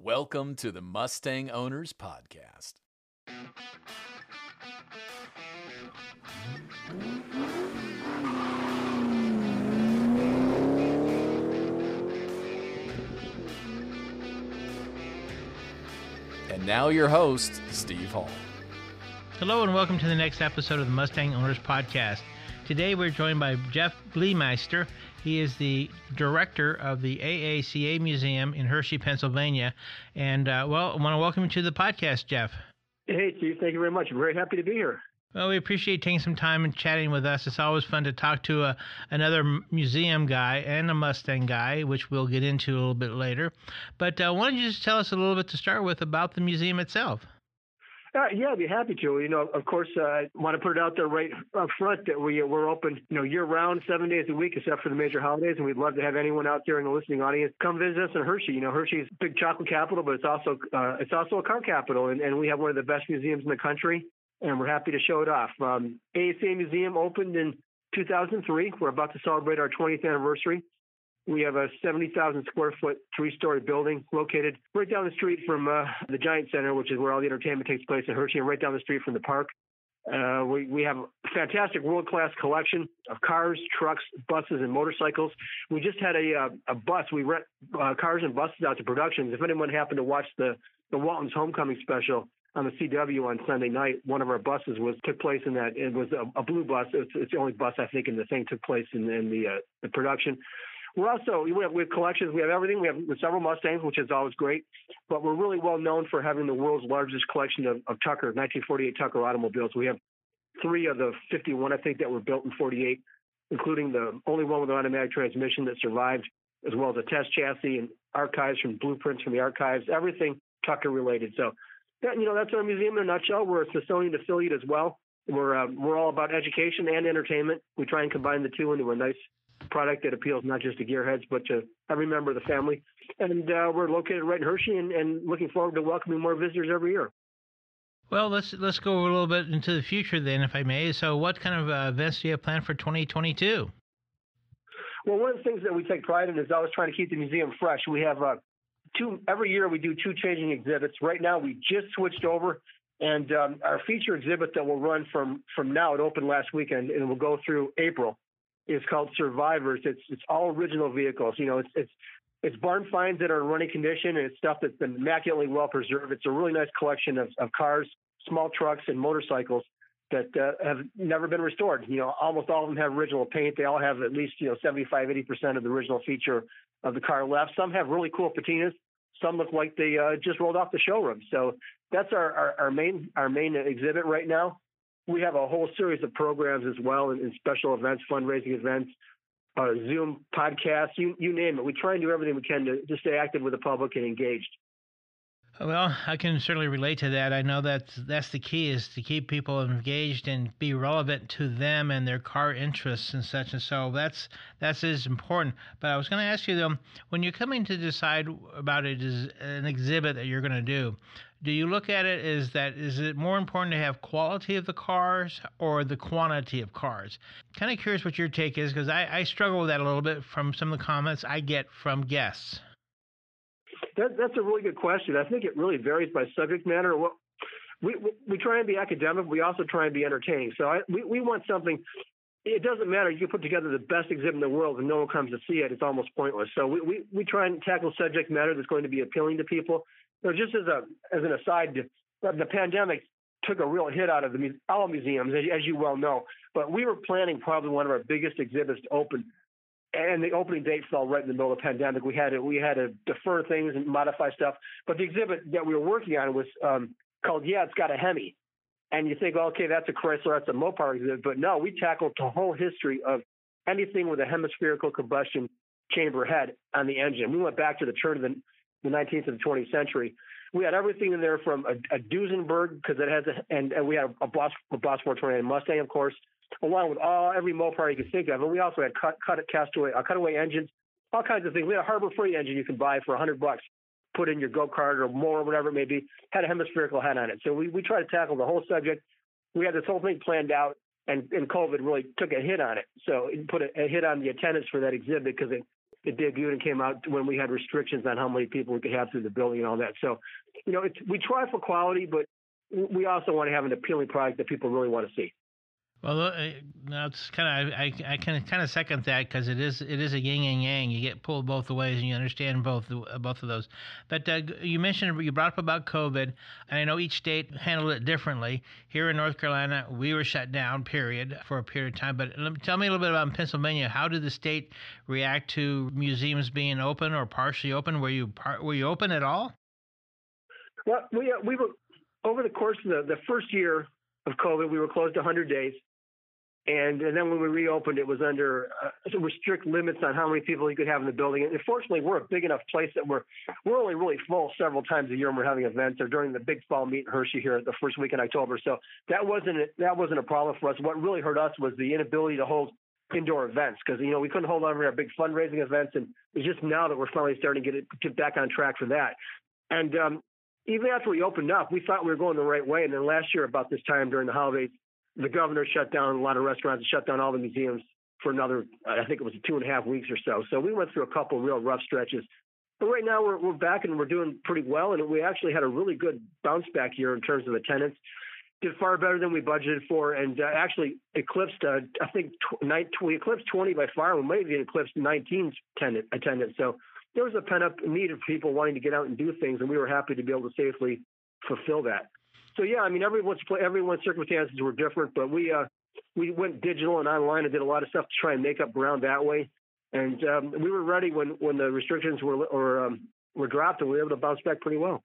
Welcome to the Mustang Owners Podcast. And now, your host, Steve Hall. Hello, and welcome to the next episode of the Mustang Owners Podcast. Today, we're joined by Jeff Bleemeister. He is the director of the AACA Museum in Hershey, Pennsylvania. And, uh, well, I want to welcome you to the podcast, Jeff. Hey, Steve. Thank you very much. I'm very happy to be here. Well, we appreciate taking some time and chatting with us. It's always fun to talk to a, another museum guy and a Mustang guy, which we'll get into a little bit later. But uh, why don't you just tell us a little bit to start with about the museum itself? Uh, yeah, I'd be happy to. You know, of course, uh, I want to put it out there right up front that we we're open, you know, year round, seven days a week, except for the major holidays, and we'd love to have anyone out there in the listening audience come visit us in Hershey. You know, Hershey's big chocolate capital, but it's also uh, it's also a car capital, and, and we have one of the best museums in the country, and we're happy to show it off. Um, AACA Museum opened in 2003. We're about to celebrate our 20th anniversary. We have a 70,000 square foot, three story building located right down the street from uh, the Giant Center, which is where all the entertainment takes place in Hershey, and right down the street from the park. Uh, we, we have a fantastic world class collection of cars, trucks, buses, and motorcycles. We just had a, uh, a bus. We rent uh, cars and buses out to productions. If anyone happened to watch the, the Walton's Homecoming special, on the CW on Sunday night, one of our buses was took place in that. It was a, a blue bus. It's, it's, the only bus I think in the thing took place in, in the uh, the production. We're also we have, we have collections. We have everything. We have several Mustangs, which is always great. But we're really well known for having the world's largest collection of, of Tucker 1948 Tucker automobiles. We have three of the 51 I think that were built in 48, including the only one with an automatic transmission that survived, as well as a test chassis and archives from blueprints from the archives. Everything Tucker related. So that, you know that's our museum in a nutshell. We're a Smithsonian affiliate as well. We're uh, we're all about education and entertainment. We try and combine the two into a nice product that appeals not just to gearheads but to every member of the family. And uh, we're located right in Hershey, and, and looking forward to welcoming more visitors every year. Well, let's let's go a little bit into the future then, if I may. So, what kind of uh, events do you have planned for 2022? Well, one of the things that we take pride in is always trying to keep the museum fresh. We have uh, two every year. We do two changing exhibits. Right now, we just switched over, and um, our feature exhibit that will run from from now. It opened last weekend, and it will go through April is called Survivors. It's it's all original vehicles. You know, it's it's it's barn finds that are in running condition and it's stuff that's been immaculately well preserved. It's a really nice collection of, of cars, small trucks, and motorcycles that uh, have never been restored. You know, almost all of them have original paint. They all have at least you know 75, 80 percent of the original feature of the car left. Some have really cool patinas. Some look like they uh, just rolled off the showroom. So that's our, our, our main our main exhibit right now we have a whole series of programs as well and, and special events, fundraising events, uh, Zoom podcasts, you, you name it. We try and do everything we can to, to stay active with the public and engaged. Well, I can certainly relate to that. I know that that's the key is to keep people engaged and be relevant to them and their car interests and such and so. That's that's is important. But I was going to ask you though, when you're coming to decide about it as an exhibit that you're going to do, do you look at it as that is it more important to have quality of the cars or the quantity of cars? Kind of curious what your take is because I, I struggle with that a little bit from some of the comments I get from guests. That, that's a really good question. I think it really varies by subject matter. What we, we, try and be academic. We also try and be entertaining. So I, we, we want something. It doesn't matter. You can put together the best exhibit in the world and no one comes to see it. It's almost pointless. So we, we, we try and tackle subject matter that's going to be appealing to people. So just as a as an aside, the pandemic took a real hit out of the all museums, as, as you well know. But we were planning probably one of our biggest exhibits to open and the opening date fell right in the middle of the pandemic. We had to we had to defer things and modify stuff. But the exhibit that we were working on was um, called "Yeah, It's Got a Hemi," and you think, okay, that's a Chrysler, that's a Mopar exhibit. But no, we tackled the whole history of anything with a hemispherical combustion chamber head on the engine. We went back to the turn of the, the 19th and the 20th century. We had everything in there from a, a Duesenberg because it has a, and, and we had a, a Boss a Boss 429 Mustang, of course along with all every Mopar you could think of. And we also had cut cut castaway uh, cutaway engines, all kinds of things. We had a Harbor Freight engine you can buy for a hundred bucks, put in your go kart or more, whatever it may be. Had a hemispherical head on it. So we we tried to tackle the whole subject. We had this whole thing planned out, and and COVID really took a hit on it. So it put a, a hit on the attendance for that exhibit because it it debuted and came out when we had restrictions on how many people we could have through the building and all that. So, you know, we try for quality, but we also want to have an appealing product that people really want to see. Well, that's kind of I, I can kind of second that because it is it is a yin and yang. You get pulled both ways, and you understand both uh, both of those. But uh, you mentioned you brought up about COVID, and I know each state handled it differently. Here in North Carolina, we were shut down, period, for a period of time. But tell me a little bit about Pennsylvania. How did the state react to museums being open or partially open? Were you par- were you open at all? Well, we uh, we were over the course of the, the first year of COVID, we were closed 100 days. And, and then when we reopened, it was under uh, strict limits on how many people you could have in the building. And fortunately, we're a big enough place that we're we're only really full several times a year when we're having events or during the big fall meet in Hershey here the first week in October. So that wasn't a, that wasn't a problem for us. What really hurt us was the inability to hold indoor events because you know we couldn't hold on to our big fundraising events, and it's just now that we're finally starting to get it get back on track for that. And um, even after we opened up, we thought we were going the right way. And then last year, about this time during the holidays, the governor shut down a lot of restaurants, and shut down all the museums for another, I think it was two and a half weeks or so. So we went through a couple real rough stretches. But right now we're, we're back and we're doing pretty well. And we actually had a really good bounce back year in terms of attendance. Did far better than we budgeted for, and uh, actually eclipsed. Uh, I think tw- we eclipsed 20 by far. We might even eclipsed 19 attendance. So there was a pent up need of people wanting to get out and do things, and we were happy to be able to safely fulfill that so yeah, I mean everyone's everyone's circumstances were different, but we uh, we went digital and online and did a lot of stuff to try and make up ground that way. And um, we were ready when when the restrictions were or um, were dropped, and we were able to bounce back pretty well.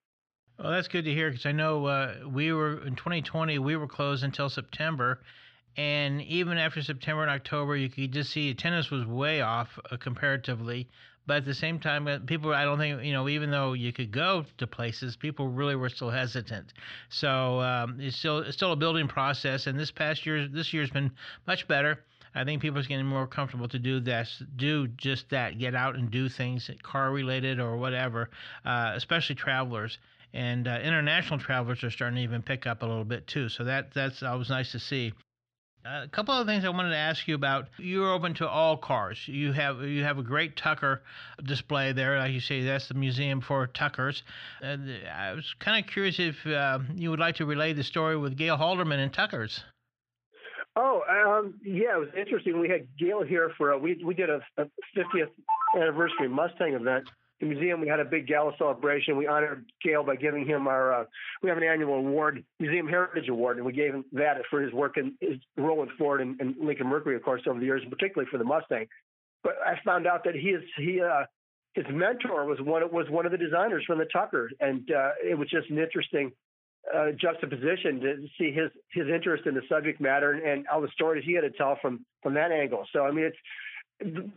Well, that's good to hear because I know uh, we were in 2020 we were closed until September, and even after September and October, you could just see attendance was way off uh, comparatively. But at the same time, uh, people, I don't think, you know, even though you could go to places, people really were still hesitant. So um, it's still it's still a building process. And this past year, this year's been much better. I think people are getting more comfortable to do this, do just that, get out and do things, car related or whatever, uh, especially travelers. And uh, international travelers are starting to even pick up a little bit too. So that that's always nice to see. A couple of things I wanted to ask you about. You're open to all cars. You have you have a great Tucker display there, like you say. That's the museum for Tuckers. And I was kind of curious if uh, you would like to relay the story with Gale Halderman and Tuckers. Oh, um, yeah, it was interesting. We had Gale here for a, we we did a, a 50th anniversary Mustang event the museum, we had a big gala celebration. We honored Gale by giving him our, uh, we have an annual award, Museum Heritage Award, and we gave him that for his work in his role in Ford and, and Lincoln Mercury, of course, over the years, particularly for the Mustang. But I found out that he is, he, uh, his mentor was one was one of the designers from the Tucker, and uh, it was just an interesting uh, juxtaposition to see his his interest in the subject matter and, and all the stories he had to tell from from that angle. So I mean, it's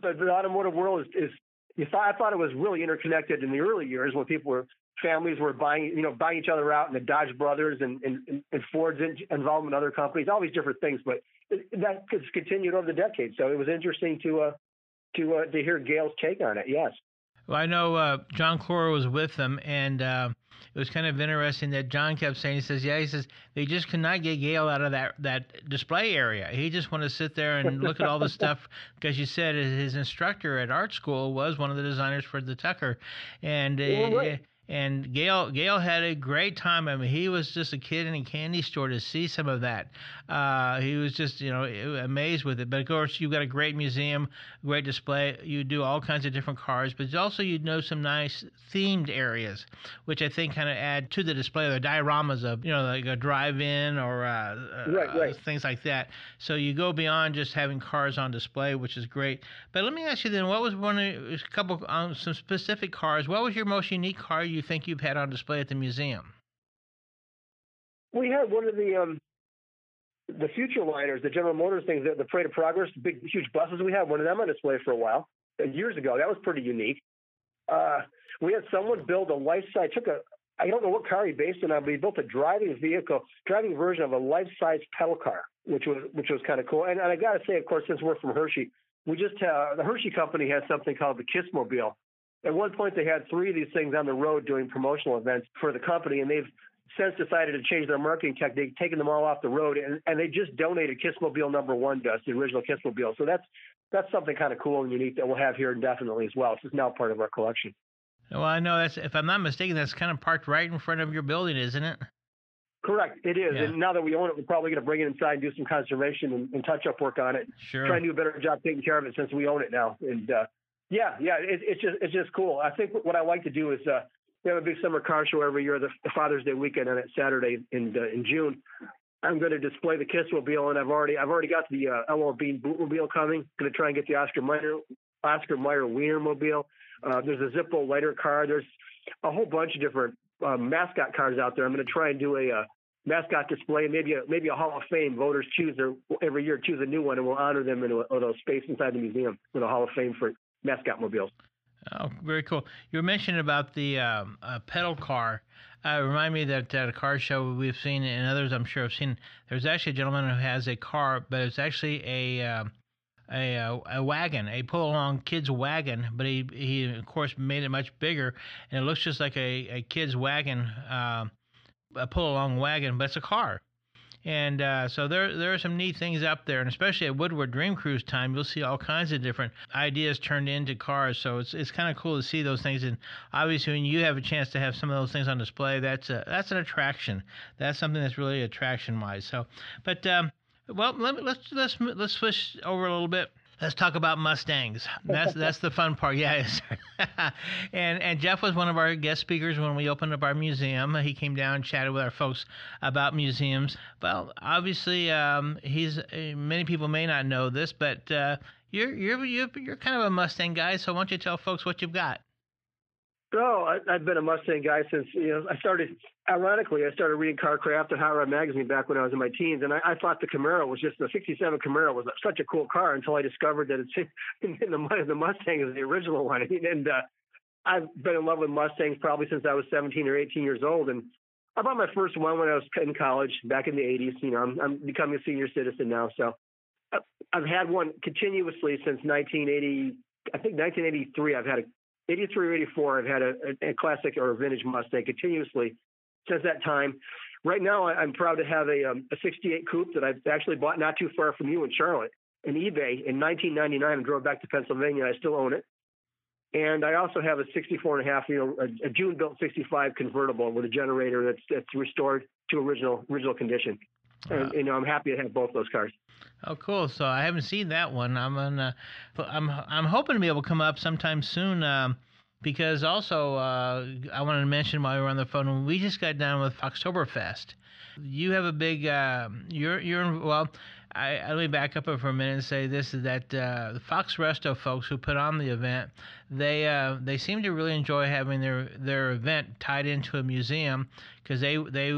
the, the automotive world is, is you thought I thought it was really interconnected in the early years when people were families were buying you know buying each other out and the Dodge brothers and and, and Ford's in, involvement in other companies, all these different things. But that has continued over the decades. So it was interesting to uh, to uh, to hear Gale's take on it. Yes. Well, I know uh, John Clor was with them, and uh, it was kind of interesting that John kept saying, he says, yeah, he says, they just could not get Gale out of that, that display area. He just wanted to sit there and look at all the stuff because you said his instructor at art school was one of the designers for the Tucker. And uh, right. And Gale Gale had a great time. I mean, he was just a kid in a candy store to see some of that. Uh, he was just you know amazed with it. But of course, you've got a great museum, great display. You do all kinds of different cars, but also you know some nice themed areas, which I think kind of add to the display. The dioramas of you know like a drive-in or uh, uh right, right. Uh, things like that. So you go beyond just having cars on display, which is great. But let me ask you then, what was one of a couple um, some specific cars? What was your most unique car you you think you've had on display at the museum? We had one of the um, the Futurliners, the General Motors things, the, the Parade of Progress, big huge buses. We had one of them on display for a while uh, years ago. That was pretty unique. Uh, we had someone build a life size. Took a I don't know what car he based it on, but he built a driving vehicle, driving version of a life size pedal car, which was which was kind of cool. And, and I got to say, of course, since we're from Hershey, we just uh, the Hershey company has something called the Kissmobile, at one point, they had three of these things on the road doing promotional events for the company, and they've since decided to change their marketing technique, taking them all off the road, and, and they just donated Kissmobile number one to us, the original Kissmobile. So that's that's something kind of cool and unique that we'll have here indefinitely as well. It's now part of our collection. Well, I know that's if I'm not mistaken, that's kind of parked right in front of your building, isn't it? Correct, it is. Yeah. And now that we own it, we're probably going to bring it inside and do some conservation and, and touch-up work on it. Sure. Try and do a better job taking care of it since we own it now. And uh, yeah, yeah, it, it's just it's just cool. I think what I like to do is uh, we have a big summer car show every year, the Father's Day weekend on that Saturday in uh, in June. I'm going to display the Kissmobile, and I've already I've already got the uh, LL Bean Bootmobile coming. Going to try and get the Oscar Mayer Oscar Mayer Wienermobile. Uh, there's a Zippo lighter car. There's a whole bunch of different uh, mascot cars out there. I'm going to try and do a uh, mascot display, maybe a maybe a Hall of Fame. Voters choose their every year choose a new one, and we'll honor them in a, a space inside the museum with a Hall of Fame for mascot mobiles. Oh, very cool. You were mentioning about the um, uh, pedal car. Uh, remind me that at a car show we've seen, and others I'm sure have seen. There's actually a gentleman who has a car, but it's actually a um, a, a, a wagon, a pull along kid's wagon. But he he of course made it much bigger, and it looks just like a, a kid's wagon, uh, a pull along wagon, but it's a car. And uh, so there there are some neat things up there, and especially at Woodward Dream Cruise time, you'll see all kinds of different ideas turned into cars. So it's it's kind of cool to see those things. And obviously, when you have a chance to have some of those things on display, that's a, that's an attraction. That's something that's really attraction wise. So, but um, well, let let's let's let's switch over a little bit. Let's talk about Mustangs. That's that's the fun part. Yeah. and and Jeff was one of our guest speakers when we opened up our museum. He came down and chatted with our folks about museums. Well, obviously, um, he's uh, many people may not know this, but uh, you're you're you're you're kind of a Mustang guy. So why don't you tell folks what you've got? Oh, I, I've been a Mustang guy since you know I started. Ironically, I started reading Car Craft and Hot Rod magazine back when I was in my teens, and I, I thought the Camaro was just the '67 Camaro was such a cool car until I discovered that it's in, in the the Mustang is the original one, and uh, I've been in love with Mustangs probably since I was 17 or 18 years old, and I bought my first one when I was in college back in the 80s. You know, I'm, I'm becoming a senior citizen now, so I've had one continuously since 1980. I think 1983. I've had a 83 or 84, I've had a, a, classic or a vintage Mustang continuously since that time. Right now, I, am proud to have a, um, a 68 coupe that I've actually bought not too far from you in Charlotte, in eBay in 1999 and drove back to Pennsylvania. I still own it. And I also have a 64 and a half, you know, a, a June built 65 convertible with a generator that's, that's restored to original original condition. And you know, I'm happy to have both those cars. Oh, cool! So I haven't seen that one. I'm gonna, I'm I'm hoping to be able to come up sometime soon. Um, because also uh, I wanted to mention while we were on the phone, we just got done with Foxtoberfest. You have a big, uh, you're you're well. I, I let me back up for a minute and say this is that uh, the Fox Resto folks who put on the event, they uh, they seem to really enjoy having their their event tied into a museum because they they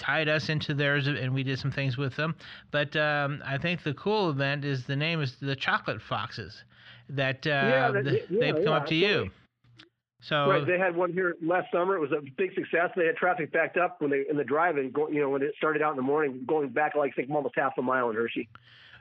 tied us into theirs and we did some things with them. But um, I think the cool event is the name is the Chocolate Foxes that, uh, yeah, that, the, yeah, they've come yeah, up to you. So right, they had one here last summer. It was a big success. They had traffic backed up when they in the drive-in. Go, you know, when it started out in the morning, going back like I think almost half a mile in Hershey.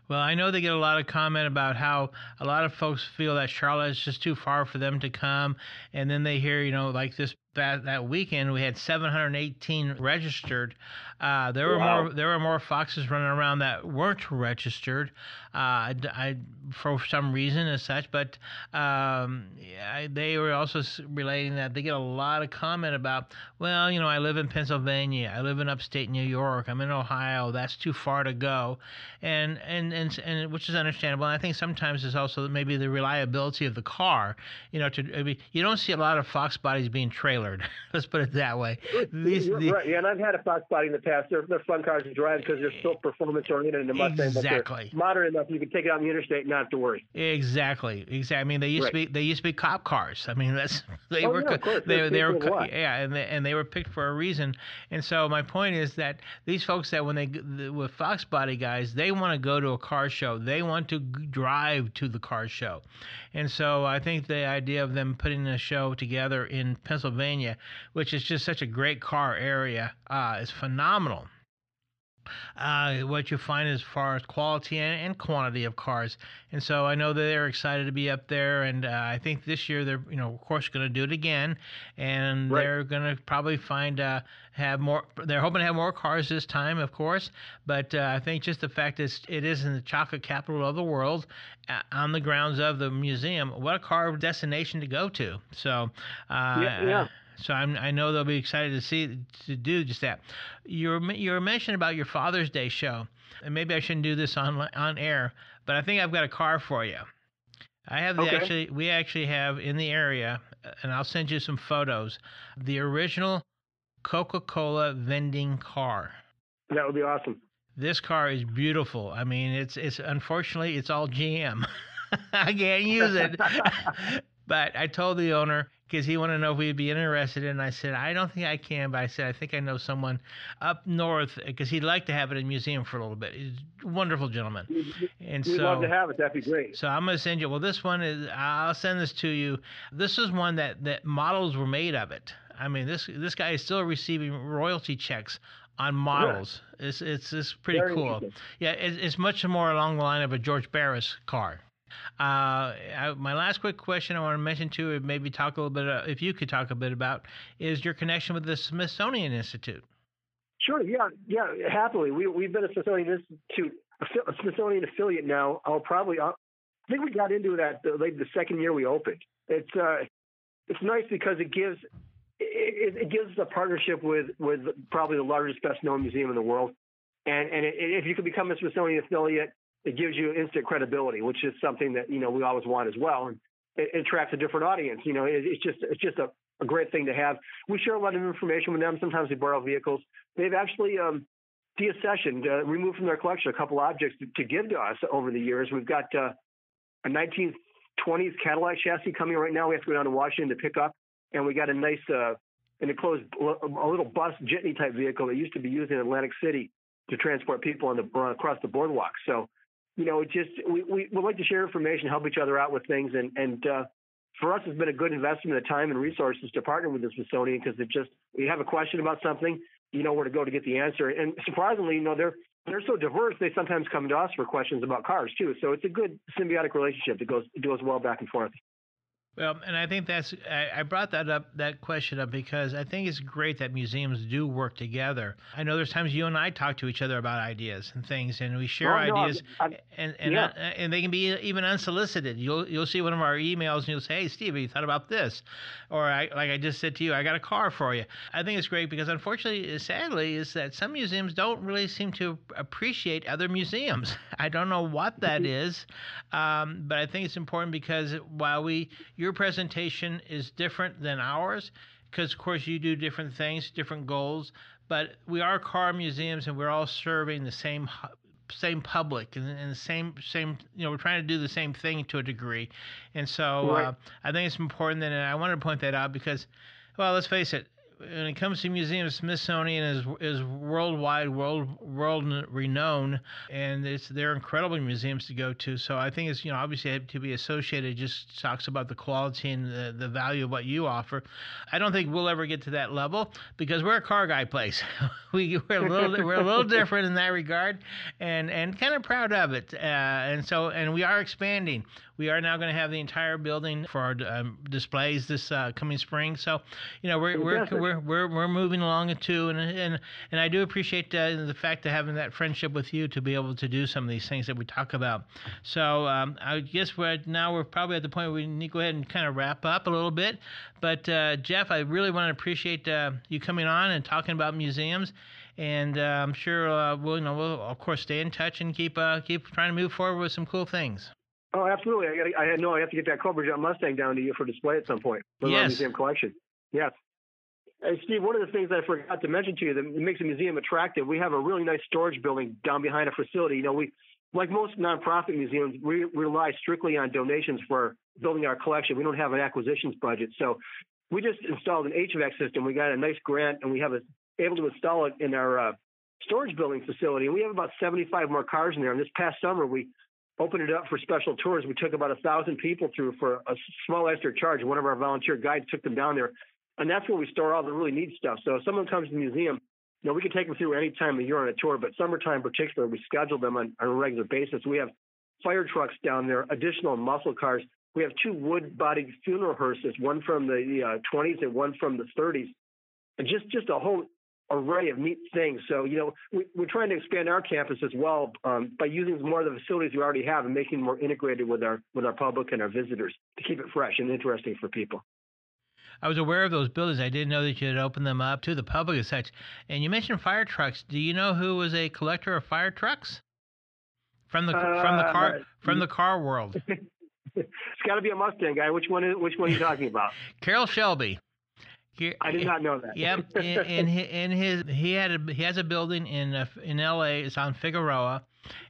Well, I know they get a lot of comment about how a lot of folks feel that Charlotte is just too far for them to come, and then they hear, you know, like this that that weekend we had 718 registered. Uh, there were more there were more foxes running around that weren't registered. Uh, I, I, for some reason as such, but um, yeah, they were also relating that they get a lot of comment about, well, you know, I live in Pennsylvania, I live in upstate New York, I'm in Ohio, that's too far to go, and and and, and which is understandable. And I think sometimes it's also maybe the reliability of the car. You know, to I mean, you don't see a lot of fox bodies being trailered. Let's put it that way. These, the, right, yeah, and I've had a fox body in the past. They're, they're fun cars to drive because they're still performance oriented in the Mustang, exactly. modern enough you can take it on the interstate and not have to worry. Exactly, exactly. I mean, they used right. to be they used to be cop cars. I mean, that's they oh, were yeah, of course. they They're they were lot. yeah, and they, and they were picked for a reason. And so my point is that these folks that when they with Fox Body guys, they want to go to a car show. They want to drive to the car show. And so I think the idea of them putting a show together in Pennsylvania, which is just such a great car area, uh, is phenomenal. Uh, what you find as far as quality and, and, quantity of cars. And so I know that they're excited to be up there, and uh, I think this year they're, you know, of course, going to do it again, and right. they're going to probably find uh, have more. They're hoping to have more cars this time, of course, but uh, I think just the fact that it is in the chocolate capital of the world, uh, on the grounds of the museum, what a car destination to go to. So, uh, yeah. yeah. So I'm, i know they'll be excited to see to do just that. You're you're mentioning about your Father's Day show, and maybe I shouldn't do this on on air, but I think I've got a car for you. I have the okay. actually we actually have in the area, and I'll send you some photos. The original Coca-Cola vending car. That would be awesome. This car is beautiful. I mean, it's it's unfortunately it's all GM. I can't use it. but I told the owner because he wanted to know if we'd be interested. And I said, I don't think I can, but I said, I think I know someone up north because he'd like to have it in a museum for a little bit. He's a wonderful gentleman. And We'd so, love to have it. That'd be great. So I'm going to send you. Well, this one is. I'll send this to you. This is one that that models were made of it. I mean, this this guy is still receiving royalty checks on models. Yeah. It's, it's it's pretty Very cool. Yeah, it's, it's much more along the line of a George Barris car. Uh, I, my last quick question I want to mention too, and maybe talk a little bit, uh, if you could talk a bit about, is your connection with the Smithsonian Institute. Sure. Yeah. Yeah. Happily, we we've been a Smithsonian Institute, a Smithsonian affiliate now. I'll probably. I'll, I think we got into that the, like the second year we opened. It's uh, it's nice because it gives it, it gives a partnership with with probably the largest, best known museum in the world. And and it, if you could become a Smithsonian affiliate, it gives you instant credibility, which is something that you know we always want as well, and it, it attracts a different audience. You know, it, it's just it's just a, a, great thing to have. We share a lot of information with them. Sometimes we borrow vehicles. They've actually um, deaccessioned, uh, removed from their collection a couple objects to, to, give to us over the years. We've got uh, a 1920s Cadillac chassis coming right now. We have to go down to Washington to pick up, and we got a nice uh, an enclosed a little bus jitney type vehicle that used to be used in Atlantic City to transport people on the across the boardwalk. So you know, just we, we would like to share information, help each other out with things, and and uh, for us, it's been a good investment of time and resources to partner with the Smithsonian because it just you have a question about something, you know where to go to get the answer, and surprisingly, you know they're they're so diverse they sometimes come to us for questions about cars too. So it's a good symbiotic relationship that goes goes well back and forth. Well, and I think that's I, brought that up that question up because I think it's great that museums do work together. I know there's times you and I talk to each other about ideas and things, and we share oh, no, ideas, I'm, I'm, and and, yeah. uh, and they can be even unsolicited. You'll you'll see one of our emails and you'll say, "Hey, Steve, have you thought about this?" Or I, like I just said to you, "I got a car for you." I think it's great because unfortunately, sadly, is that some museums don't really seem to appreciate other museums. I don't know what that mm-hmm. um, but I think it's important because while we you're your presentation is different than ours because, of course, you do different things, different goals. But we are car museums, and we're all serving the same same public and, and the same same you know we're trying to do the same thing to a degree and so right. uh, i think it's important that i wanted to point that out because well let's face it when it comes to museums, Smithsonian is is worldwide, world world renowned, and it's they're incredible museums to go to. So I think it's you know obviously to be associated just talks about the quality and the, the value of what you offer. I don't think we'll ever get to that level because we're a car guy place. we we're a little we're a little different in that regard, and and kind of proud of it. Uh, and so and we are expanding. We are now going to have the entire building for our um, displays this uh, coming spring. So, you know, we're we're, we're we're we're moving along too, and and and I do appreciate uh, the fact of having that friendship with you to be able to do some of these things that we talk about. So, um, I guess we're now we're probably at the point where we need to go ahead and kind of wrap up a little bit. But uh, Jeff, I really want to appreciate uh, you coming on and talking about museums and uh, I'm sure uh, we'll, you know, we'll of course stay in touch and keep uh, keep trying to move forward with some cool things. Oh, absolutely. I, I know I have to get that Cobra Jet Mustang down to you for display at some point for yes. museum collection. Yes. Hey, Steve, one of the things I forgot to mention to you that makes a museum attractive, we have a really nice storage building down behind a facility. You know, we, like most nonprofit museums, we rely strictly on donations for building our collection. We don't have an acquisitions budget. So we just installed an HVAC system. We got a nice grant and we have a, able to install it in our uh, storage building facility. And we have about 75 more cars in there. And this past summer, we opened it up for special tours. We took about a thousand people through for a small extra charge. One of our volunteer guides took them down there, and that's where we store all the really neat stuff. So if someone comes to the museum, you know, we can take them through any time of year on a tour, but summertime in particular, we schedule them on, on a regular basis. We have fire trucks down there, additional muscle cars. We have two wood-bodied funeral hearses, one from the uh, 20s and one from the 30s, and just just a whole array of neat things. So, you know, we, are trying to expand our campus as well um, by using more of the facilities we already have and making more integrated with our with our public and our visitors to keep it fresh and interesting for people. I was aware of those buildings. I didn't know that you had opened them up to the public as such. And you mentioned fire trucks. Do you know who was a collector of fire trucks? From the uh, from the car from the car world. it's got to be a Mustang guy. Which one? Is, which one are you talking about? Carroll Shelby. Here, I did not know that. Yep, in, in, in his he had a, he has a building in uh, in L.A. It's on Figueroa,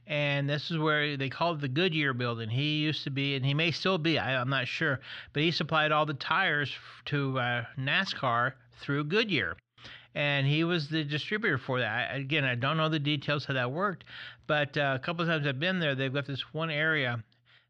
and this is where they call it the Goodyear building. He used to be, and he may still be. I, am not sure, but he supplied all the tires to uh, NASCAR through Goodyear and he was the distributor for that. Again, I don't know the details how that worked, but uh, a couple of times I've been there, they've got this one area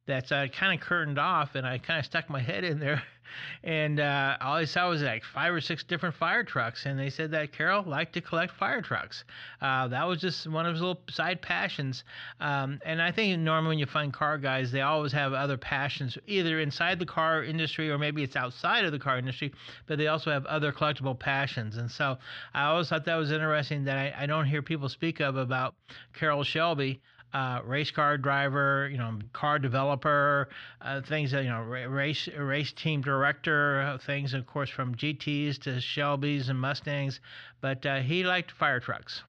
that's uh, kind of curtained off, and I kind of stuck my head in there, and uh, all I saw was like five or six different fire trucks, and they said that Carroll liked to collect fire trucks. Uh, that was just one of his little side passions, um, and I think normally when you find car guys, they always have other passions, either inside the car industry or maybe it's outside of the car industry, but they also have other collectible passions, and so I always thought that was interesting that I, I don't hear people speak of about Carroll Shelby uh, race car driver, you know, car developer, uh, things that you know, race race team director, uh, things of course from GTS to Shelbys and Mustangs, but uh, he liked fire trucks.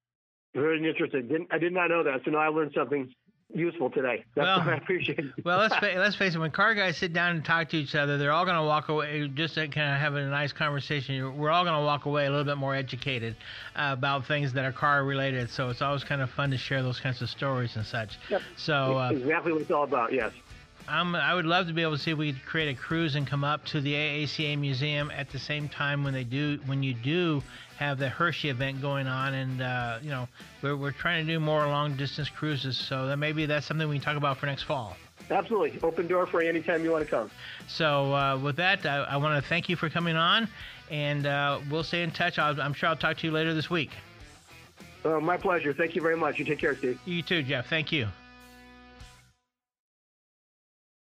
Very interesting. Didn't, I did not know that, so now I learned something useful today. That's well, I appreciate well, let's fa- let's face it. When car guys sit down and talk to each other, they're all going to walk away just kind of have a nice conversation. We're all going to walk away a little bit more educated uh, about things that are car related. So it's always kind of fun to share those kinds of stories and such. Yep. So uh, exactly what it's all about. Yes. I'm, I would love to be able to see if we could create a cruise and come up to the AACA museum at the same time when they do when you do have the Hershey event going on, and uh, you know we're, we're trying to do more long distance cruises. So that maybe that's something we can talk about for next fall. Absolutely, open door for you anytime you want to come. So uh, with that, I, I want to thank you for coming on, and uh, we'll stay in touch. i am sure I'll talk to you later this week. Uh, my pleasure. Thank you very much. You take care, Steve. You too, Jeff. Thank you.